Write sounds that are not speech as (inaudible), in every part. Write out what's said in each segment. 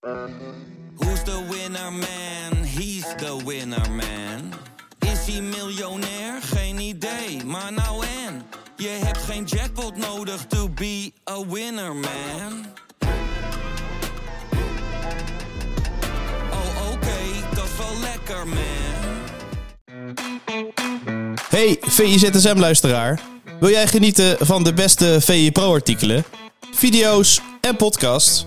Who's the winner man? He's the winner man. Is hij miljonair? Geen idee, maar nou en. Je hebt geen jackpot nodig to be a winner man. Oh oké, dat is wel lekker man. Hey VIZSM-luisteraar. Wil jij genieten van de beste VI Pro-artikelen, video's en podcasts?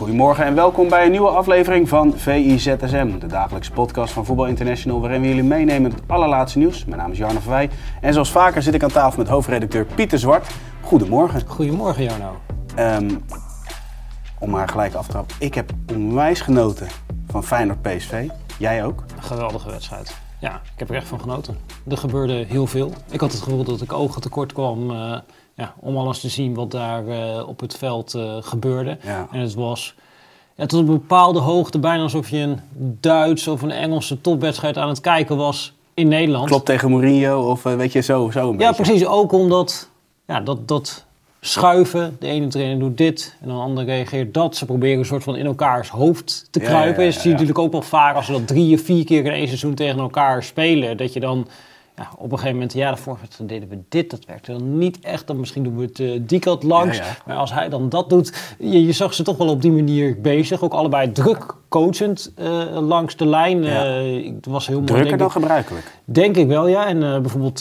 Goedemorgen en welkom bij een nieuwe aflevering van VIZSM, de dagelijkse podcast van Voetbal International, waarin we jullie meenemen het allerlaatste nieuws. Mijn naam is Jarno Verwij en zoals vaker zit ik aan tafel met hoofdredacteur Pieter Zwart. Goedemorgen. Goedemorgen, Jarno. Ehm, om maar gelijk af te trappen, ik heb onwijs genoten van Feyenoord PSV. Jij ook? Een geweldige wedstrijd. Ja, ik heb er echt van genoten. Er gebeurde heel veel. Ik had het gevoel dat ik ogen tekort kwam eh, ja, om alles te zien wat daar eh, op het veld eh, gebeurde. Ja. En het was ja, tot een bepaalde hoogte bijna alsof je een Duits of een Engelse topwedstrijd aan het kijken was in Nederland. Klopt tegen Mourinho of eh, weet je, zo, zo een Ja, beetje. precies. Ook omdat ja, dat, dat schuiven, de ene trainer doet dit en de andere reageert dat. Ze proberen een soort van in elkaars hoofd te Ja, kruipen. ja, ja. natuurlijk ook wel vaak als ze dat drie of vier keer in één seizoen tegen elkaar spelen. Dat je dan op een gegeven moment, ja, de vorige wedstrijd deden we dit, dat werkte dan niet echt. Dan misschien doen we het eh, die kant langs. Ja, ja. Maar als hij dan dat doet, je, je zag ze toch wel op die manier bezig. Ook allebei druk coachend eh, langs de lijn. Ja. Het was heel mooi. Drukker denk dan ik. gebruikelijk. Denk ik wel, ja. En eh, bijvoorbeeld,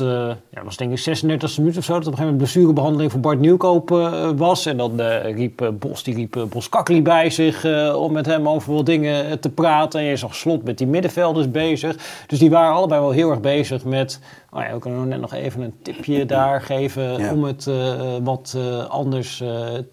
ja, was denk ik 36 minuut of zo, dat op een gegeven moment blessurebehandeling voor Bart Nieuwkoop was. En dan riep Bos, die riep Bos Kakli bij zich om met hem over wat dingen te praten. En je zag Slot met die middenvelders bezig. Dus die waren allebei wel heel erg bezig met, oh ja, we kunnen net nog even een tipje daar geven Ja. om het wat anders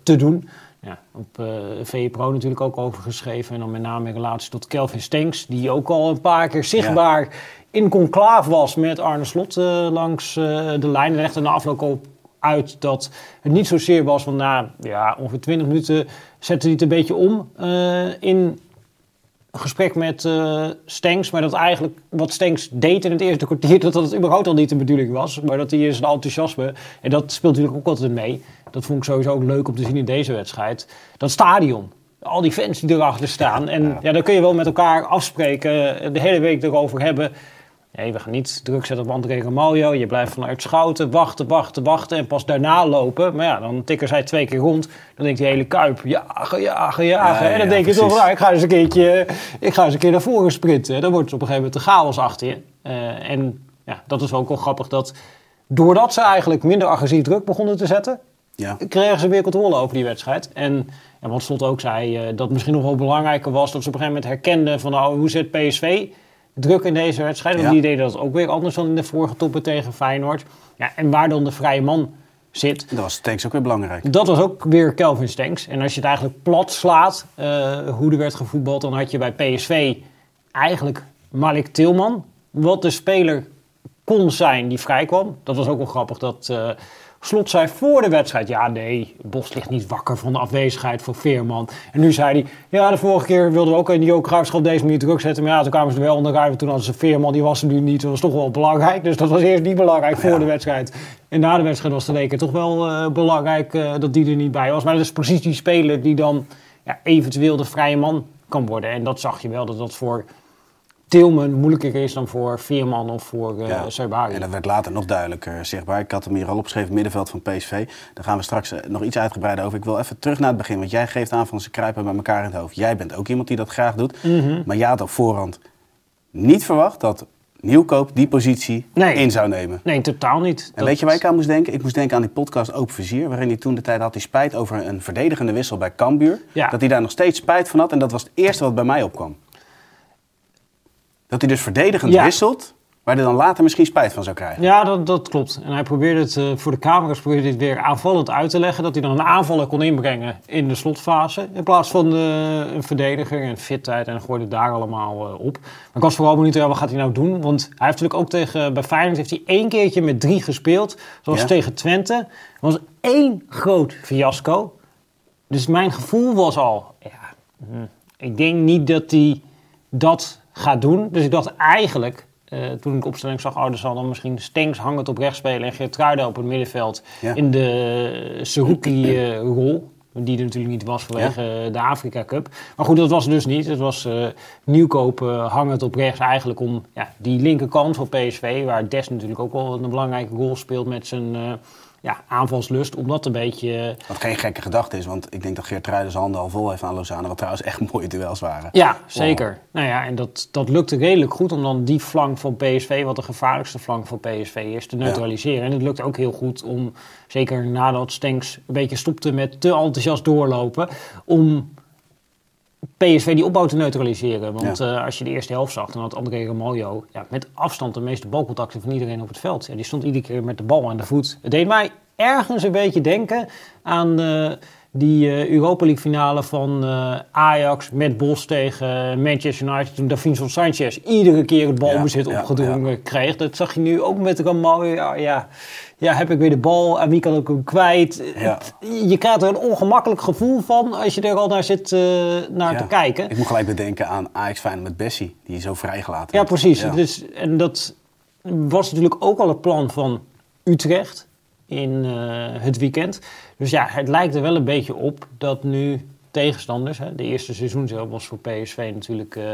te doen. Ja, op eh VE Pro natuurlijk ook over geschreven. En dan met name in relatie tot Kelvin Stenks. Die ook al een paar keer zichtbaar in conclaaf was met Arne Slot eh, langs eh, de lijn. En legde na afloop ook uit dat het niet zozeer was van na ja, ongeveer 20 minuten zette hij het een beetje om in gesprek met eh Stenks. Maar dat eigenlijk wat Stenks deed in het eerste kwartier, dat dat überhaupt al niet de bedoeling was. Maar dat hij in zijn enthousiasme, en dat speelt natuurlijk ook altijd mee. Dat vond ik sowieso ook leuk om te zien in deze wedstrijd. Dat stadion. Al die fans die erachter staan. En ja, dan kun je wel met elkaar afspreken, de hele week erover hebben. Nee, we gaan niet druk zetten op André Ramaljo. Je blijft vanuit Schouten wachten, wachten, wachten en pas daarna lopen. Maar ja, dan tikken zij twee keer rond. Dan denkt die hele Kuip, jagen, jagen, jagen. Ja, en dan ja, denk je toch, nou, ik ga eens een keertje, ik ga eens een keer naar voren sprinten. Dan wordt het op een gegeven moment de chaos achter je. Eh, en ja, dat is ook wel grappig dat doordat ze eigenlijk minder agressief druk begonnen te zetten, Ja. kregen ze weer controle over die wedstrijd. En, en wat Slot ook zei, eh, dat misschien nog wel belangrijker was... dat ze op een gegeven moment herkenden van... nou, hoe zit PSV druk in deze wedstrijd? Want Ja. die deden dat ook weer anders dan in de vorige toppen tegen Feyenoord. Ja, en waar dan de vrije man zit... Dat was tanks ook weer belangrijk. Dat was ook weer Kelvin Stenks. En als je het eigenlijk plat slaat, eh, hoe er werd gevoetbald... dan had je bij PSV eigenlijk Malik Tilman... wat de speler kon zijn die vrijkwam. Dat was ook wel grappig dat eh, Slot zei voor de wedstrijd... ja, nee, Bos ligt niet wakker van de afwezigheid van Veerman. En nu zei hij... ja, de vorige keer wilden we ook in die Joop Cruijffschap deze manier druk zetten... maar ja, toen kwamen ze er wel onderuit. Toen hadden ze Veerman, die was er nu niet. Dat was toch wel belangrijk. Dus dat was eerst niet belangrijk voor Ja. de wedstrijd. En na de wedstrijd was de weken toch wel eh, belangrijk eh, dat die er niet bij was. Maar dat is precies die speler die dan ja, eventueel de vrije man kan worden. En dat zag je wel, dat dat voor Tilman moeilijker is dan voor Veerman of voor eh Ja. En dat werd later nog duidelijker zichtbaar. Ik had hem hier al opgeschreven, middenveld van PSV. Daar gaan we straks eh, nog iets uitgebreider over. Ik wil even terug naar het begin, want jij geeft aan van ze kruipen bij elkaar in het hoofd. Jij bent ook iemand die dat graag doet. Mhm. Maar jij had op voorhand niet verwacht dat Nieuwkoop die positie Nee. in zou nemen. Nee, totaal niet. En weet je waar ik aan moest denken? Ik moest denken aan die podcast Open Vizier, waarin hij toen de tijd had hij spijt over een verdedigende wissel bij Cambuur. Ja. Dat hij daar nog steeds spijt van had en dat was het eerste wat bij mij opkwam. Dat hij dus verdedigend Ja. wisselt waar hij dan later misschien spijt van zou krijgen. Ja, dat, dat klopt. En hij probeerde het eh, voor de camera's probeerde dit weer aanvallend uit te leggen. Dat hij dan een aanvaller kon inbrengen in de slotfase. In plaats van eh, een verdediger en fitheid. En gooide het daar allemaal eh, op. Maar ik was vooral benieuwd, ja, wat gaat hij nou doen? Want hij heeft natuurlijk ook tegen, bij Feyenoord heeft hij één keertje met drie gespeeld. Zoals Ja. tegen Twente. Dat was één groot fiasco. Dus mijn gevoel was al, ja, hm, ik denk niet dat hij dat gaat doen. Dus ik dacht eigenlijk, eh, toen ik de opstelling zag, oh, er zal dan misschien Stenks hangend op rechts spelen en Geertruida op het middenveld Ja. in de Seruki-rol. die er natuurlijk niet was vanwege eh, de Afrika Cup. Maar goed, dat was dus niet. Het was eh Nieuwkoop eh, hangend op rechts eigenlijk om ja, die linkerkant van PSV, waar Des natuurlijk ook wel een belangrijke rol speelt met zijn eh, ja, aanvalslust, om dat een beetje... eh, Wat geen gekke gedachte is, want ik denk dat Geert Ruijden zijn handen al vol heeft aan Lozano. Wat trouwens echt mooie duels waren. Ja, zeker. Nou ja, en dat, dat lukte redelijk goed om dan die flank van PSV, wat de gevaarlijkste flank van PSV is, te neutraliseren. En het lukte ook heel goed om, zeker nadat Stenks een beetje stopte met te enthousiast doorlopen, om PSV die opbouw te neutraliseren. Want Ja. eh, als je de eerste helft zag, dan had André Ramaljo ja, met afstand de meeste balcontacten van iedereen op het veld. Ja, die stond iedere keer met de bal aan de voet. Het deed mij ergens een beetje denken aan eh, die eh, Europa League finale van eh, Ajax met Bos tegen Manchester United. Toen Davinson Sanchez iedere keer het balbezit Ja, ja, opgedrongen kreeg. Dat zag je nu ook met Ramaljo. Ja, ja, ja, heb ik weer de bal? Aan wie kan ik hem kwijt? Je krijgt er een ongemakkelijk gevoel van als je er al naar zit eh, naar te kijken. Ik moet gelijk bedenken aan Ajax Feyenoord met Bessie, die zo vrijgelaten Ja, precies. Dus, en dat was natuurlijk ook al het plan van Utrecht in eh, het weekend. Dus ja, het lijkt er wel een beetje op dat nu tegenstanders, hè, de eerste seizoen zelf was voor PSV natuurlijk eh,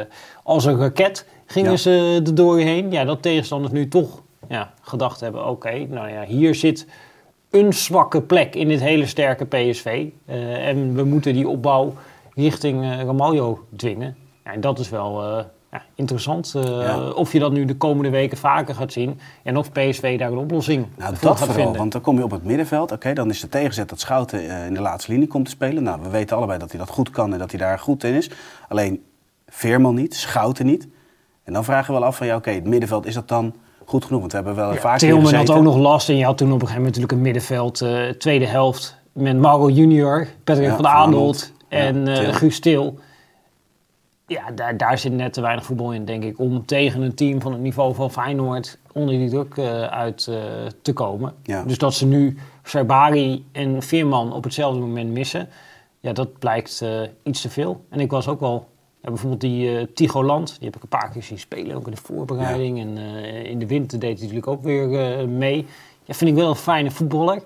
als een raket gingen Ja. ze er doorheen. Ja, dat tegenstanders nu toch ja, gedacht hebben, oké, nou ja, hier zit een zwakke plek in dit hele sterke PSV. eh, en we moeten die opbouw richting Ramaljo dwingen. Ja, en dat is wel ja, interessant. eh, Ja. Of je dat nu de komende weken vaker gaat zien. En of PSV daar een oplossing Nou, voor dat gaat vooral, vinden. want dan kom je op het middenveld. Oké, dan is de tegenzet dat Schouten eh, in de laatste linie komt te spelen. Nou, we weten allebei dat hij dat goed kan en dat hij daar goed in is. Alleen Veerman niet, Schouten niet. En dan vragen we wel af van, ja, oké, het middenveld, is dat dan goed genoeg? Want we hebben wel Ja, vaak Tilman had ook nog last. En je had toen op een gegeven moment natuurlijk een middenveld. eh, tweede helft met Mauro Junior, Patrick Ja, van Van Aanholt Aanholt. en. Guus Til. Ja, daar, daar zit net te weinig voetbal in, denk ik. Om tegen een team van het niveau van Feyenoord onder die druk eh, uit eh, te komen. Ja. Dus dat ze nu Sarbari en Veerman op hetzelfde moment missen. Ja, dat blijkt eh, iets te veel. En ik was ook wel... Ja, bijvoorbeeld die Tigo Land, die heb ik een paar keer zien spelen, ook in de voorbereiding. En in de winter deed hij natuurlijk ook weer mee. Ja, vind ik wel een fijne voetballer.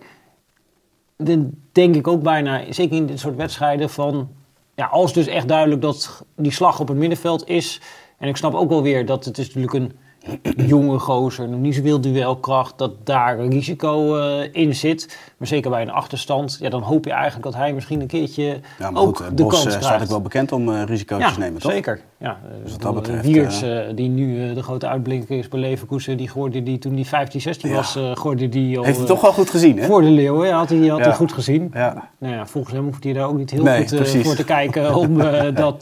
Dan denk ik ook bijna, zeker in dit soort wedstrijden, van... Ja, als dus echt duidelijk dat die slag op het middenveld is... En ik snap ook wel weer dat het is natuurlijk een (clears throat) jonge gozer, nog niet zoveel duelkracht, dat daar een risico eh, in zit. Maar zeker bij een achterstand, ja, dan hoop je eigenlijk dat hij misschien een keertje Ja, maar ook goed, de Bos kans eh, krijgt. staat ook wel bekend om eh, risico's Ja, te nemen, toch? zeker. Ja, Dus wat dat betreft, die nu de grote uitblinker is bij Leverkusen, die gooide die toen die 15, 16 Ja. was, gooide die al Heeft hij toch wel goed gezien, hè? voor de leeuwen. Ja, had hij, had hij goed gezien. Ja, Nou ja, volgens hem hoeft hij daar ook niet heel Nee, goed voor te kijken om (laughs) dat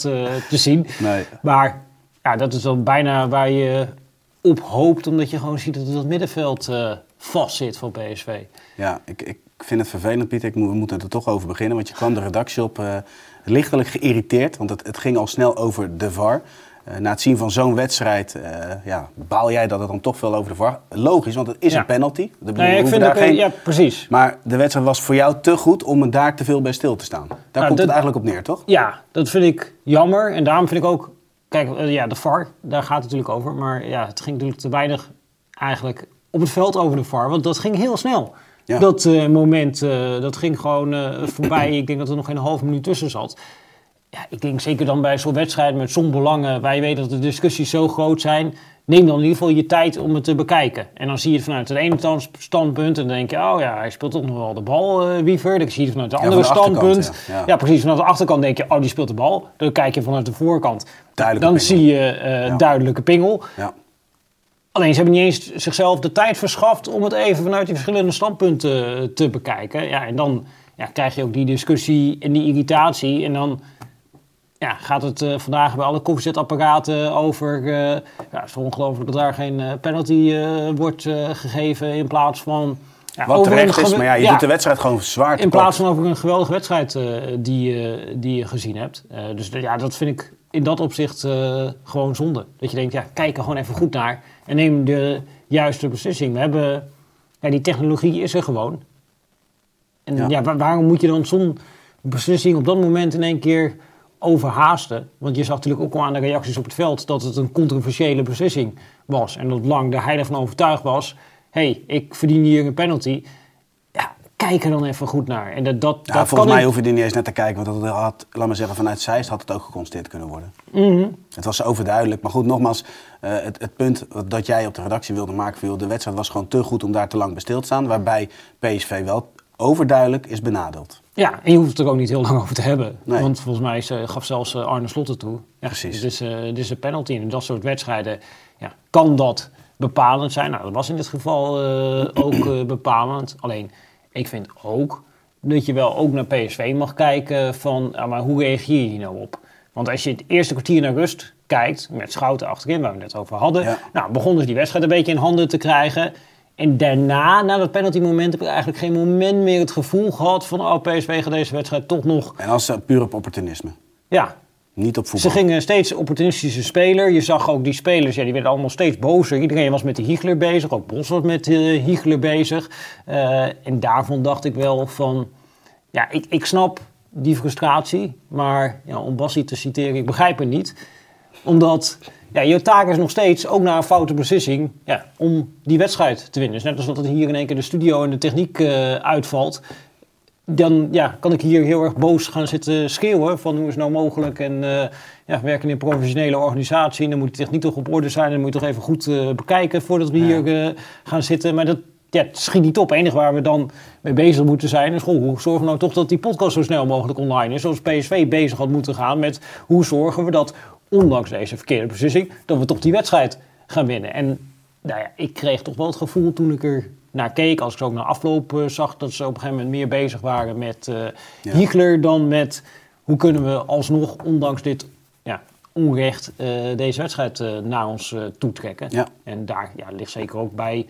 te zien. nee. Maar ja, dat is dan bijna waar je op hoopt, omdat je gewoon ziet dat het middenveld eh vast zit van PSV. Ja, ik, ik vind het vervelend, Pieter. Ik moet, we moeten er toch over beginnen. Want je kwam de redactie op eh, lichtelijk geïrriteerd. Want het, het ging al snel over de VAR. Eh, na het zien van zo'n wedstrijd, ja, baal jij dat het dan toch veel over de VAR? Logisch, want het is Ja. een penalty. Nee, ik vind daar ook, geen... ja, precies. Maar de wedstrijd was voor jou te goed om daar te veel bij stil te staan. Daar Nou, komt dat- het eigenlijk op neer, toch? Ja, dat vind ik jammer. En daarom vind ik ook... Kijk, eh, ja, de VAR, daar gaat het natuurlijk over. Maar ja, het ging natuurlijk te weinig eigenlijk op het veld over de VAR. Want dat ging heel snel. Ja. Dat eh, moment, eh, dat ging gewoon voorbij. Ik denk dat er nog geen half minuut tussen zat. Ja, ik denk zeker dan bij zo'n wedstrijd met zo'n belangen... waar je weet dat de discussies zo groot zijn... neem dan in ieder geval je tijd om het te bekijken. En dan zie je het vanuit het ene stand- standpunt... en dan denk je, oh ja, hij speelt toch nog wel de bal, eh Wiever. Dan zie je het vanuit het Ja, andere van de achterkant, standpunt. ja. Ja. ja, precies. Vanuit de achterkant denk je, oh, die speelt de bal. Dan kijk je vanuit de voorkant. Duidelijke dan pingel. zie je Ja. duidelijke pingel. Ja. Alleen ze hebben niet eens zichzelf de tijd verschaft om het even vanuit die verschillende standpunten eh, te bekijken. Ja, en dan ja, krijg je ook die discussie en die irritatie. En dan ja, gaat het eh, vandaag bij alle koffiezetapparaten over... eh, ja, het is ongelooflijk dat daar geen eh, penalty wordt gegeven in plaats van... Ja, Wat terecht is, maar ja, je ja, doet de wedstrijd gewoon zwaar In plaats van over een geweldige wedstrijd die, je- die je gezien hebt. Dus ja, dat vind ik in dat opzicht gewoon zonde. Dat je denkt, ja, kijk er gewoon even goed naar en neem de juiste beslissing. We hebben, ja, die technologie is er gewoon. En Ja. ja, wa- waarom moet je dan zo'n beslissing op dat moment in één keer overhaasten? Want je zag natuurlijk ook al aan de reacties op het veld dat het een controversiële beslissing was. En dat lang de hij ervan overtuigd was, hé, hey, ik verdien hier een penalty. Ja, kijk er dan even goed naar. En dat, dat, Ja, dat volgens mij ik- hoef je er niet eens naar te kijken, want dat had, laat maar zeggen, vanuit Zeist had het ook geconstateerd kunnen worden. Mhm. Het was overduidelijk. Maar goed, nogmaals, eh, het, het punt dat jij op de redactie wilde maken, viel, de wedstrijd was gewoon te goed om daar te lang bij stil te staan. Waarbij PSV wel overduidelijk is benadeeld. Ja, en je hoeft het er ook niet heel lang over te hebben. Nee. Want volgens mij is, eh, gaf zelfs eh, Arne Slot het toe. Ja, Precies. Eh, het is een penalty. En in dat soort wedstrijden ja, kan dat bepalend zijn. Nou, dat was in dit geval ook bepalend. Alleen, ik vind ook dat je wel ook naar PSV mag kijken van... Maar hoe reageer je hier nou op? Want als je het eerste kwartier naar rust kijkt, met Schouten achterin, waar we het net over hadden... Ja. Nou, begonnen ze die wedstrijd een beetje in handen te krijgen... En daarna, na dat penaltymoment, heb ik eigenlijk geen moment meer het gevoel gehad van... oh, PSV gaat deze wedstrijd toch nog... En als uh, puur op opportunisme. Ja, Niet op voetbal. ze gingen steeds opportunistische speler. Je zag ook die spelers, ja, die werden allemaal steeds bozer. Iedereen was met de Hiegler bezig, ook Bos was met de Hiegler bezig. Eh, en daarvan dacht ik wel van... Ja, ik, ik snap die frustratie, maar ja, om Bassi te citeren, ik begrijp het niet. Omdat ja, je taak is nog steeds, ook na een foute beslissing, ja, om die wedstrijd te winnen. Dus net als dat het hier in één keer de studio en de techniek eh, uitvalt dan ja, kan ik hier heel erg boos gaan zitten schreeuwen van hoe is het nou mogelijk en eh, ja, we werken in een professionele organisatie en dan moet de techniek toch op orde zijn en dan moet je toch even goed eh, bekijken voordat we hier gaan zitten. Maar dat ja, schiet niet op. Het enige waar we dan mee bezig moeten zijn is goh, hoe zorgen we nou toch dat die podcast zo snel mogelijk online is. Zoals PSV bezig had moeten gaan met hoe zorgen we dat, ondanks deze verkeerde beslissing, dat we toch die wedstrijd gaan winnen. En nou ja, ik kreeg toch wel het gevoel toen ik er naar keek, als ik ze ook naar afloop eh, zag, dat ze op een gegeven moment meer bezig waren met Ja. Hiegler dan met hoe kunnen we alsnog, ondanks dit ja, onrecht, eh, deze wedstrijd naar ons toetrekken. Ja. En daar ja, ligt zeker ook bij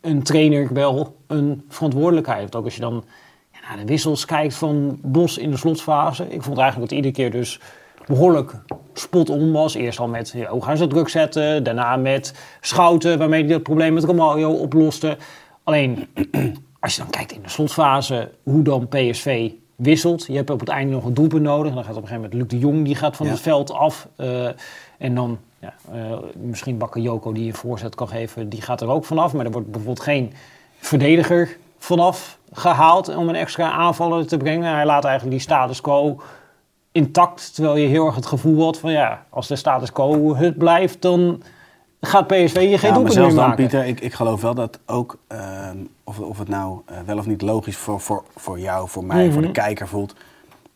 een trainer wel een verantwoordelijkheid. Want ook als je dan ja, naar de wissels kijkt van Bos in de slotfase. Ik vond eigenlijk dat iedere keer dus behoorlijk spot on was. Eerst al met ja, hoe gaan ze druk zetten. Daarna met Schouten, waarmee hij dat probleem met Romario oploste. Alleen, (clears throat) als je dan kijkt in de slotfase hoe dan PSV wisselt. Je hebt op het einde nog een doelpunt nodig. Dan gaat op een gegeven moment Luc de Jong die gaat van Ja. het veld af. Eh, en dan ja, eh, misschien Bakker Joko die een voorzet kan geven. Die gaat er ook vanaf. Maar er wordt bijvoorbeeld geen verdediger vanaf gehaald om een extra aanvaller te brengen. Hij laat eigenlijk die status quo intact. Terwijl je heel erg het gevoel had van ja, als de status quo het blijft, dan gaat PSV hier geen ja, doelpunt meer dan, maken. Pieter, ik, ik geloof wel dat ook, ehm, of, of het nou eh, wel of niet logisch voor, voor, voor jou, voor mij, voor de Mhm. kijker voelt.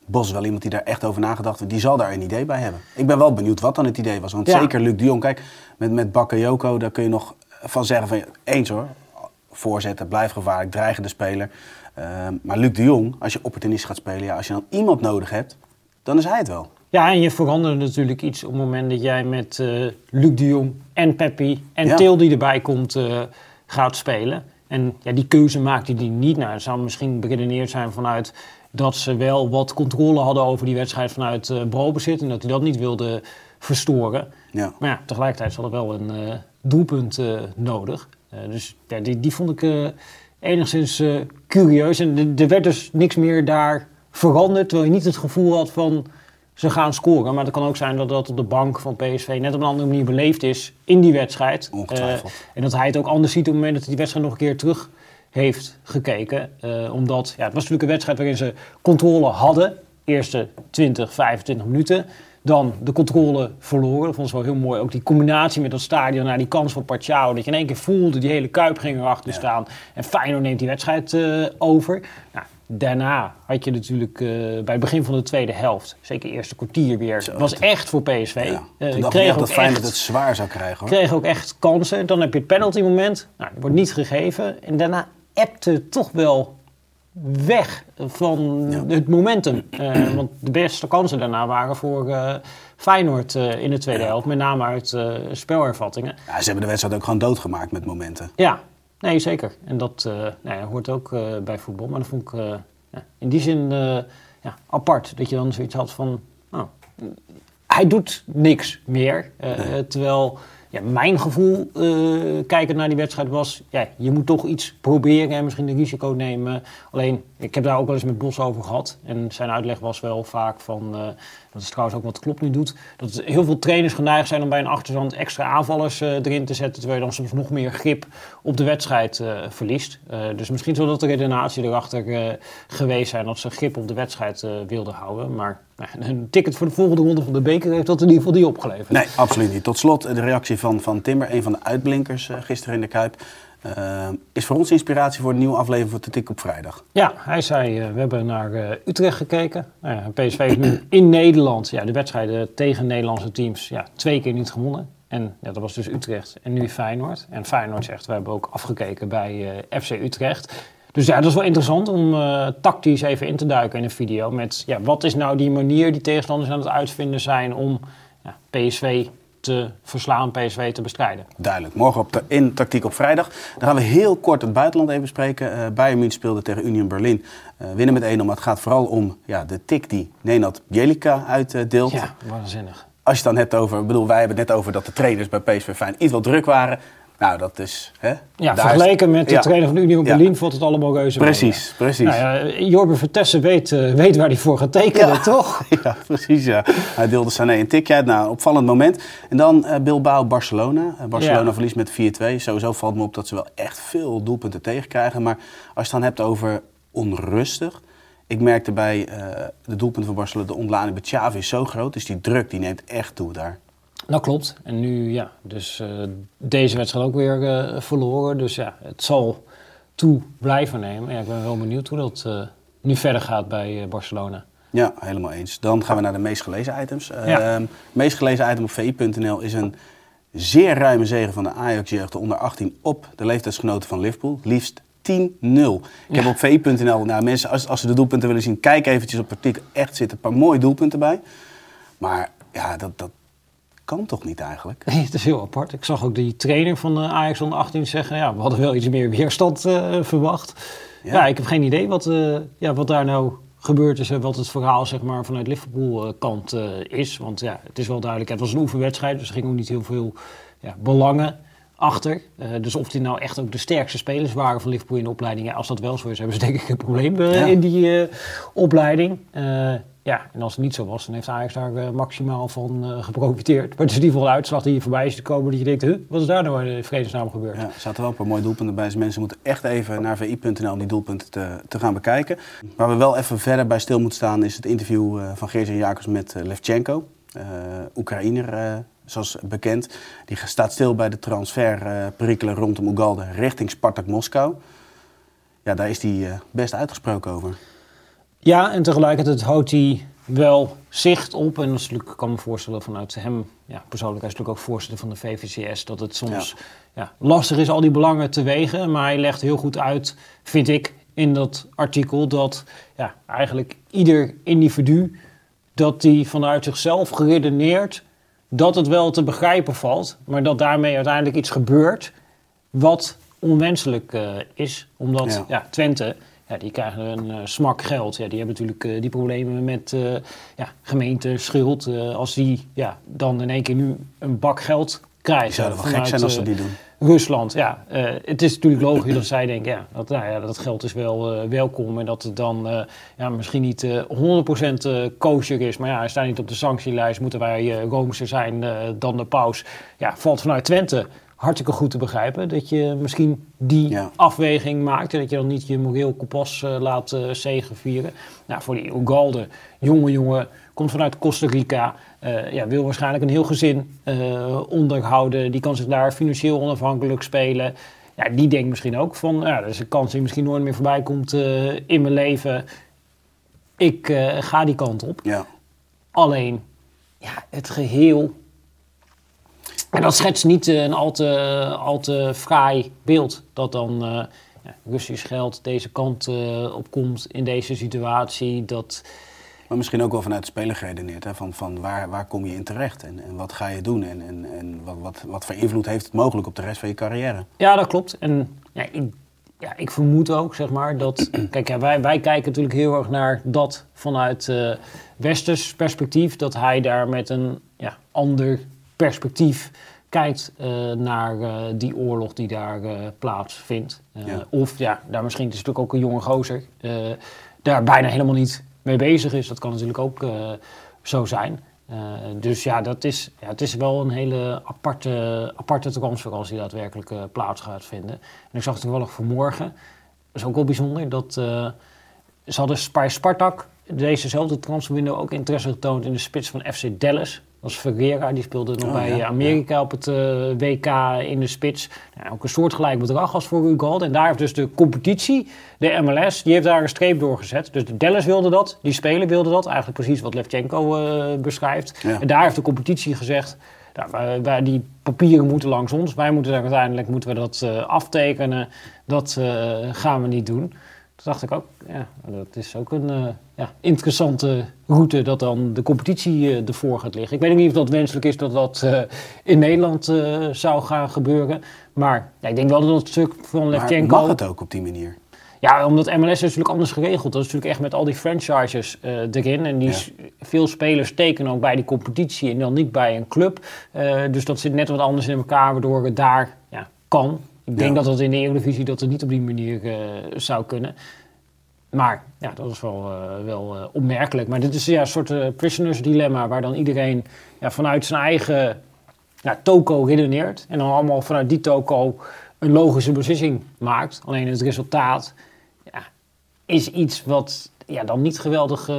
Bos is wel iemand die daar echt over nagedacht heeft. Die zal daar een idee bij hebben. Ik ben wel benieuwd wat dan het idee was. Want Ja. zeker Luc de Jong, kijk, met, met Bakayoko, daar kun je nog van zeggen van eens hoor. Voorzetten, blijf gevaarlijk, dreigen de speler. Ehm, maar Luc de Jong, als je opportunistisch gaat spelen, ja, als je dan iemand nodig hebt, dan is hij het wel. Ja, en je verandert natuurlijk iets op het moment dat jij met eh Luc de Jong en Peppi en Ja. Til die erbij komt eh, gaat spelen. En ja, die keuze maakte hij niet. Nou, het zou misschien beredeneerd zijn vanuit dat ze wel wat controle hadden over die wedstrijd vanuit balbezit. En dat hij dat niet wilde verstoren. Ja. Maar ja, tegelijkertijd had er wel een doelpunt nodig. Dus ja, die, die vond ik enigszins curieus. En er werd dus niks meer daar veranderd. Terwijl je niet het gevoel had van ze gaan scoren. Maar het kan ook zijn dat dat op de bank van PSV net op een andere manier beleefd is in die wedstrijd. Ongetwijfeld. Eh, en dat hij het ook anders ziet op het moment dat hij die wedstrijd nog een keer terug heeft gekeken. Eh, omdat ja, het was natuurlijk een wedstrijd waarin ze controle hadden. Eerste 20, 25 minuten. Dan de controle verloren. Dat vond ze wel heel mooi. Ook die combinatie met dat stadion naar die kans van Pacquiao. Dat je in één keer voelde, die hele Kuip ging erachter Ja. staan. En Feyenoord neemt die wedstrijd eh, over. Nou, daarna had je natuurlijk eh, bij het begin van de tweede helft, zeker eerste kwartier weer, Zo, was echt voor PSV. Ja. Eh, Toen dacht kreeg echt dat Feyenoord echt- het zwaar zou krijgen hoor. kreeg ook echt kansen. Dan heb je het penalty moment. Nou, dat wordt niet gegeven. En daarna appte toch wel weg van Ja. het momentum. Eh, want de beste kansen daarna waren voor eh, Feyenoord in de tweede helft. Met name uit spelervattingen. Ja, ze hebben de wedstrijd ook gewoon doodgemaakt met momenten. Ja, nee, zeker. En dat eh, nou ja, hoort ook eh, bij voetbal. Maar dat vond ik eh, ja, in die zin ja, apart. Dat je dan zoiets had van... nou, hij doet niks meer. Terwijl ja, mijn gevoel, kijkend naar die wedstrijd, was... Ja, je moet toch iets proberen en misschien een risico nemen. Alleen, ik heb daar ook wel eens met Bos over gehad. En zijn uitleg was wel vaak van... dat is trouwens ook wat Klopp nu doet. Dat heel veel trainers geneigd zijn om bij een achterstand extra aanvallers eh, erin te zetten. Terwijl je dan soms nog meer grip op de wedstrijd eh, verliest. Eh, dus misschien zal dat de redenatie erachter geweest zijn. Dat ze grip op de wedstrijd wilden houden. Maar nou, een ticket voor de volgende ronde van de beker heeft dat in ieder geval niet opgeleverd. Nee, absoluut niet. Tot slot de reactie van, van Timber, een van de uitblinkers gisteren in de Kuip. Eh, is voor ons inspiratie voor een nieuwe aflevering van Tik op vrijdag. Ja, hij zei, eh, we hebben naar eh, Utrecht gekeken. Nou PSV heeft nu (clears throat) in Nederland ja, de wedstrijden tegen Nederlandse teams ja, twee keer niet gewonnen. En ja, dat was dus Utrecht en nu Feyenoord. En Feyenoord zegt, we hebben ook afgekeken bij FC Utrecht. Dus ja, dat is wel interessant om tactisch even in te duiken in een video. Met ja, wat is nou die manier die tegenstanders aan het uitvinden zijn om ja, PSV te verslaan, PSV te bestrijden. Duidelijk. Morgen op de, in Tactiek op vrijdag. Dan gaan we heel kort het buitenland even bespreken. Eh Bayern München speelde tegen Union Berlin. Eh, winnen met 1-0, maar het gaat vooral om ja, de tik die Nenad Bjelica uitdeelt. Ja, waanzinnig. Als je het dan hebt over, ik bedoel, wij hebben het net over dat de trainers bij PSV Fijn iets wat druk waren. Nou, dat is... Hè, Ja, daar is- vergeleken met de Ja. trainer van Union Ja. Berlin valt het allemaal reuze mee. Precies, precies. Nou ja, Jorben Vertessen weet, eh, weet waar hij voor gaat tekenen, Ja. (laughs) toch? Ja, precies. Ja. Hij deelde Sané een tikje uit. Nou, opvallend moment. En dan eh, Bilbao-Barcelona. Eh, Barcelona Ja. verliest met 4-2. Sowieso valt me op dat ze wel echt veel doelpunten tegenkrijgen. Maar als je het dan hebt over onrustig. Ik merkte bij eh, de doelpunten van Barcelona, de ontlading bij Xavi is zo groot. Dus die druk die neemt echt toe daar. Dat klopt. En nu, ja, dus eh, deze wedstrijd ook weer eh, verloren. Dus ja, het zal toe blijven nemen. Ja, ik ben wel benieuwd hoe dat eh, nu verder gaat bij Barcelona. Ja, helemaal eens. Dan gaan we naar de meest gelezen items. Ja. Ehm, meest gelezen item op vi.nl is een zeer ruime zege van de Ajax-jeugd onder 18 op de leeftijdsgenoten van Liverpool. Liefst 10-0. Ik heb op vi.nl, nou mensen, als, als ze de doelpunten willen zien, kijk eventjes op het artikel. Echt zitten een paar mooie doelpunten bij. Maar ja, dat, dat kan toch niet eigenlijk? (laughs) Nee, het is heel apart. Ik zag ook die trainer van eh, Ajax onder 18 zeggen... ja, we hadden wel iets meer weerstand eh, verwacht. Ja. Ja. ik heb geen idee wat, eh, ja, wat daar nou gebeurd is... en wat het verhaal zeg maar, vanuit Liverpool-kant is. Want ja, het is wel duidelijk, het was een oefenwedstrijd... dus er ging ook niet heel veel ja, belangen achter. Eh, dus of die nou echt ook de sterkste spelers waren van Liverpool in de opleiding... Ja, als dat wel zo is, hebben ze denk ik een probleem eh, Ja. in die eh, opleiding. Ja, en als het niet zo was, dan heeft Ajax daar maximaal van geprofiteerd. Maar het is in ieder geval een uitslag die hier voorbij is gekomen... dat je denkt, huh, wat is daar nou in vredesnaam gebeurd? Ja, er zaten wel een paar mooie doelpunten bij. Dus mensen moeten echt even naar vi.nl om die doelpunten te, te gaan bekijken. Waar we wel even verder bij stil moeten staan is het interview van Geert-Jan Jacobs met Levchenko. Oekraïner, zoals bekend. Die staat stil bij de transferperikelen rondom Ugalde richting Spartak Moskou. Ja, daar is hij eh, best uitgesproken over. Ja, en tegelijkertijd houdt hij wel zicht op. En natuurlijk, ik kan me voorstellen vanuit hem, ja, persoonlijk, hij is natuurlijk ook voorzitter van de VVCS, dat het soms ja. lastig is al die belangen te wegen. Maar hij legt heel goed uit, vind ik, in dat artikel, dat ja, eigenlijk ieder individu, dat die vanuit zichzelf geredeneerd, dat het wel te begrijpen valt, maar dat daarmee uiteindelijk iets gebeurt wat onwenselijk eh, is. Omdat Ja. ja. Twente, ja, die krijgen een eh, smak geld. Ja, die hebben natuurlijk eh, die problemen met ja, gemeente, schuld. Als die ja, dan in één keer nu een bak geld krijgen. Die zouden wel gek zijn als ze die doen. Rusland, ja. Eh, het is natuurlijk logisch dat zij denken, ja, dat, nou ja, dat geld is wel eh, welkom. En dat het dan eh, ja, misschien niet eh 100% eh, kosher is. Maar ja, hij staat niet op de sanctielijst. Moeten wij roomser zijn dan de paus? Ja, valt vanuit Twente hartstikke goed te begrijpen. Dat je misschien die Ja. afweging maakt. En dat je dan niet je moreel kompas laat zegenvieren. Nou, voor die Ugalde, jonge jongen, komt vanuit Costa Rica. Eh, ja, wil waarschijnlijk een heel gezin eh, onderhouden. Die kan zich daar financieel onafhankelijk spelen. Ja, die denkt misschien ook van, ja, dat is een kans die misschien nooit meer voorbij komt eh, in mijn leven. Ik ga die kant op. Ja. Alleen, ja, het geheel. En dat schetst niet een al te, al te fraai beeld. Dat dan ja, Russisch geld deze kant op komt in deze situatie. Dat... Maar misschien ook wel vanuit de speler geredeneerd. Hè? Van, van waar, waar kom je in terecht en, en wat ga je doen? En, en, en wat, wat, wat voor invloed heeft het mogelijk op de rest van je carrière? Ja, dat klopt. En ja, ik, ja, ik vermoed ook, zeg maar, dat... (clears throat) Kijk, ja, wij, wij kijken natuurlijk heel erg naar dat vanuit uh, westers perspectief. Dat hij daar met een ja, ander perspectief kijkt uh, naar uh, die oorlog die daar plaatsvindt. Ja. Of ja, daar misschien is natuurlijk ook een jonge gozer daar bijna helemaal niet mee bezig is. Dat kan natuurlijk ook zo zijn. dus ja, dat is, ja, het is wel een hele aparte, aparte als die daadwerkelijk plaats gaat vinden. En ik zag het toevallig vanmorgen. Dat is ook wel bijzonder. Dat, ze hadden bij Spartak dezezelfde transferwindow ook interesse getoond in de spits van FC Dallas. Dat was Ferreira, die speelde nog oh, bij Amerika op het uh, WK in de spits. Nou, ook een soortgelijk bedrag als voor Ugalde. En daar heeft dus de competitie, de MLS, die heeft daar een streep doorgezet. Dus de Dallas wilde dat, die speler wilde dat. Eigenlijk precies wat Levchenko uh, beschrijft. En daar heeft de competitie gezegd... Nou, wij, wij, die papieren moeten langs ons. Wij moeten daar uiteindelijk moeten we dat uh, aftekenen. Dat gaan we niet doen. Toen dacht ik ook, ja, dat is ook een uh, ja, interessante route dat dan de competitie uh, ervoor gaat liggen. Ik weet niet of dat wenselijk is dat dat uh, in Nederland zou gaan gebeuren. Maar ja, ik denk wel dat het stuk van Levchenko... mag het ook op die manier? Ja, omdat MLS is natuurlijk anders geregeld. Dat is natuurlijk echt met al die franchises erin. En die ja. veel spelers tekenen ook bij die competitie en dan niet bij een club. dus dat zit net wat anders in elkaar, waardoor het daar ja, kan. Ik denk dat dat in de Eredivisie dat het niet op die manier uh, zou kunnen. Maar ja, dat is wel, uh, wel uh, opmerkelijk. Maar dit is ja, een soort prisoners dilemma... waar dan iedereen ja, vanuit zijn eigen ja, toko redeneert... en dan allemaal vanuit die toko een logische beslissing maakt. Alleen het resultaat ja, is iets wat ja, dan niet geweldig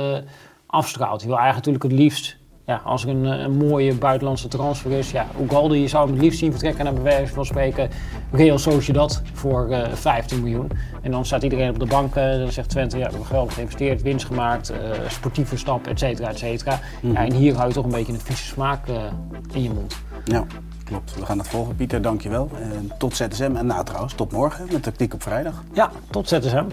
afstraalt. Je wil eigenlijk natuurlijk het liefst ja, als er een, een, mooie buitenlandse transfer is, ja, Ugalde, je zou hem het liefst zien vertrekken naar bewijs van spreken Real Sociedad voor uh, 15 miljoen. En dan staat iedereen op de bank, uh, dan zegt Twente, ja, we hebben geweldig geïnvesteerd, winst gemaakt, uh, sportieve stap, et cetera, et cetera. Mm -hmm. ja, en hier hou je toch een beetje een vieze smaak in je mond. Ja, klopt. We gaan het volgen, Pieter, dankjewel. En tot ZSM en nou trouwens, tot morgen met tactiek op vrijdag. Ja, tot ZSM.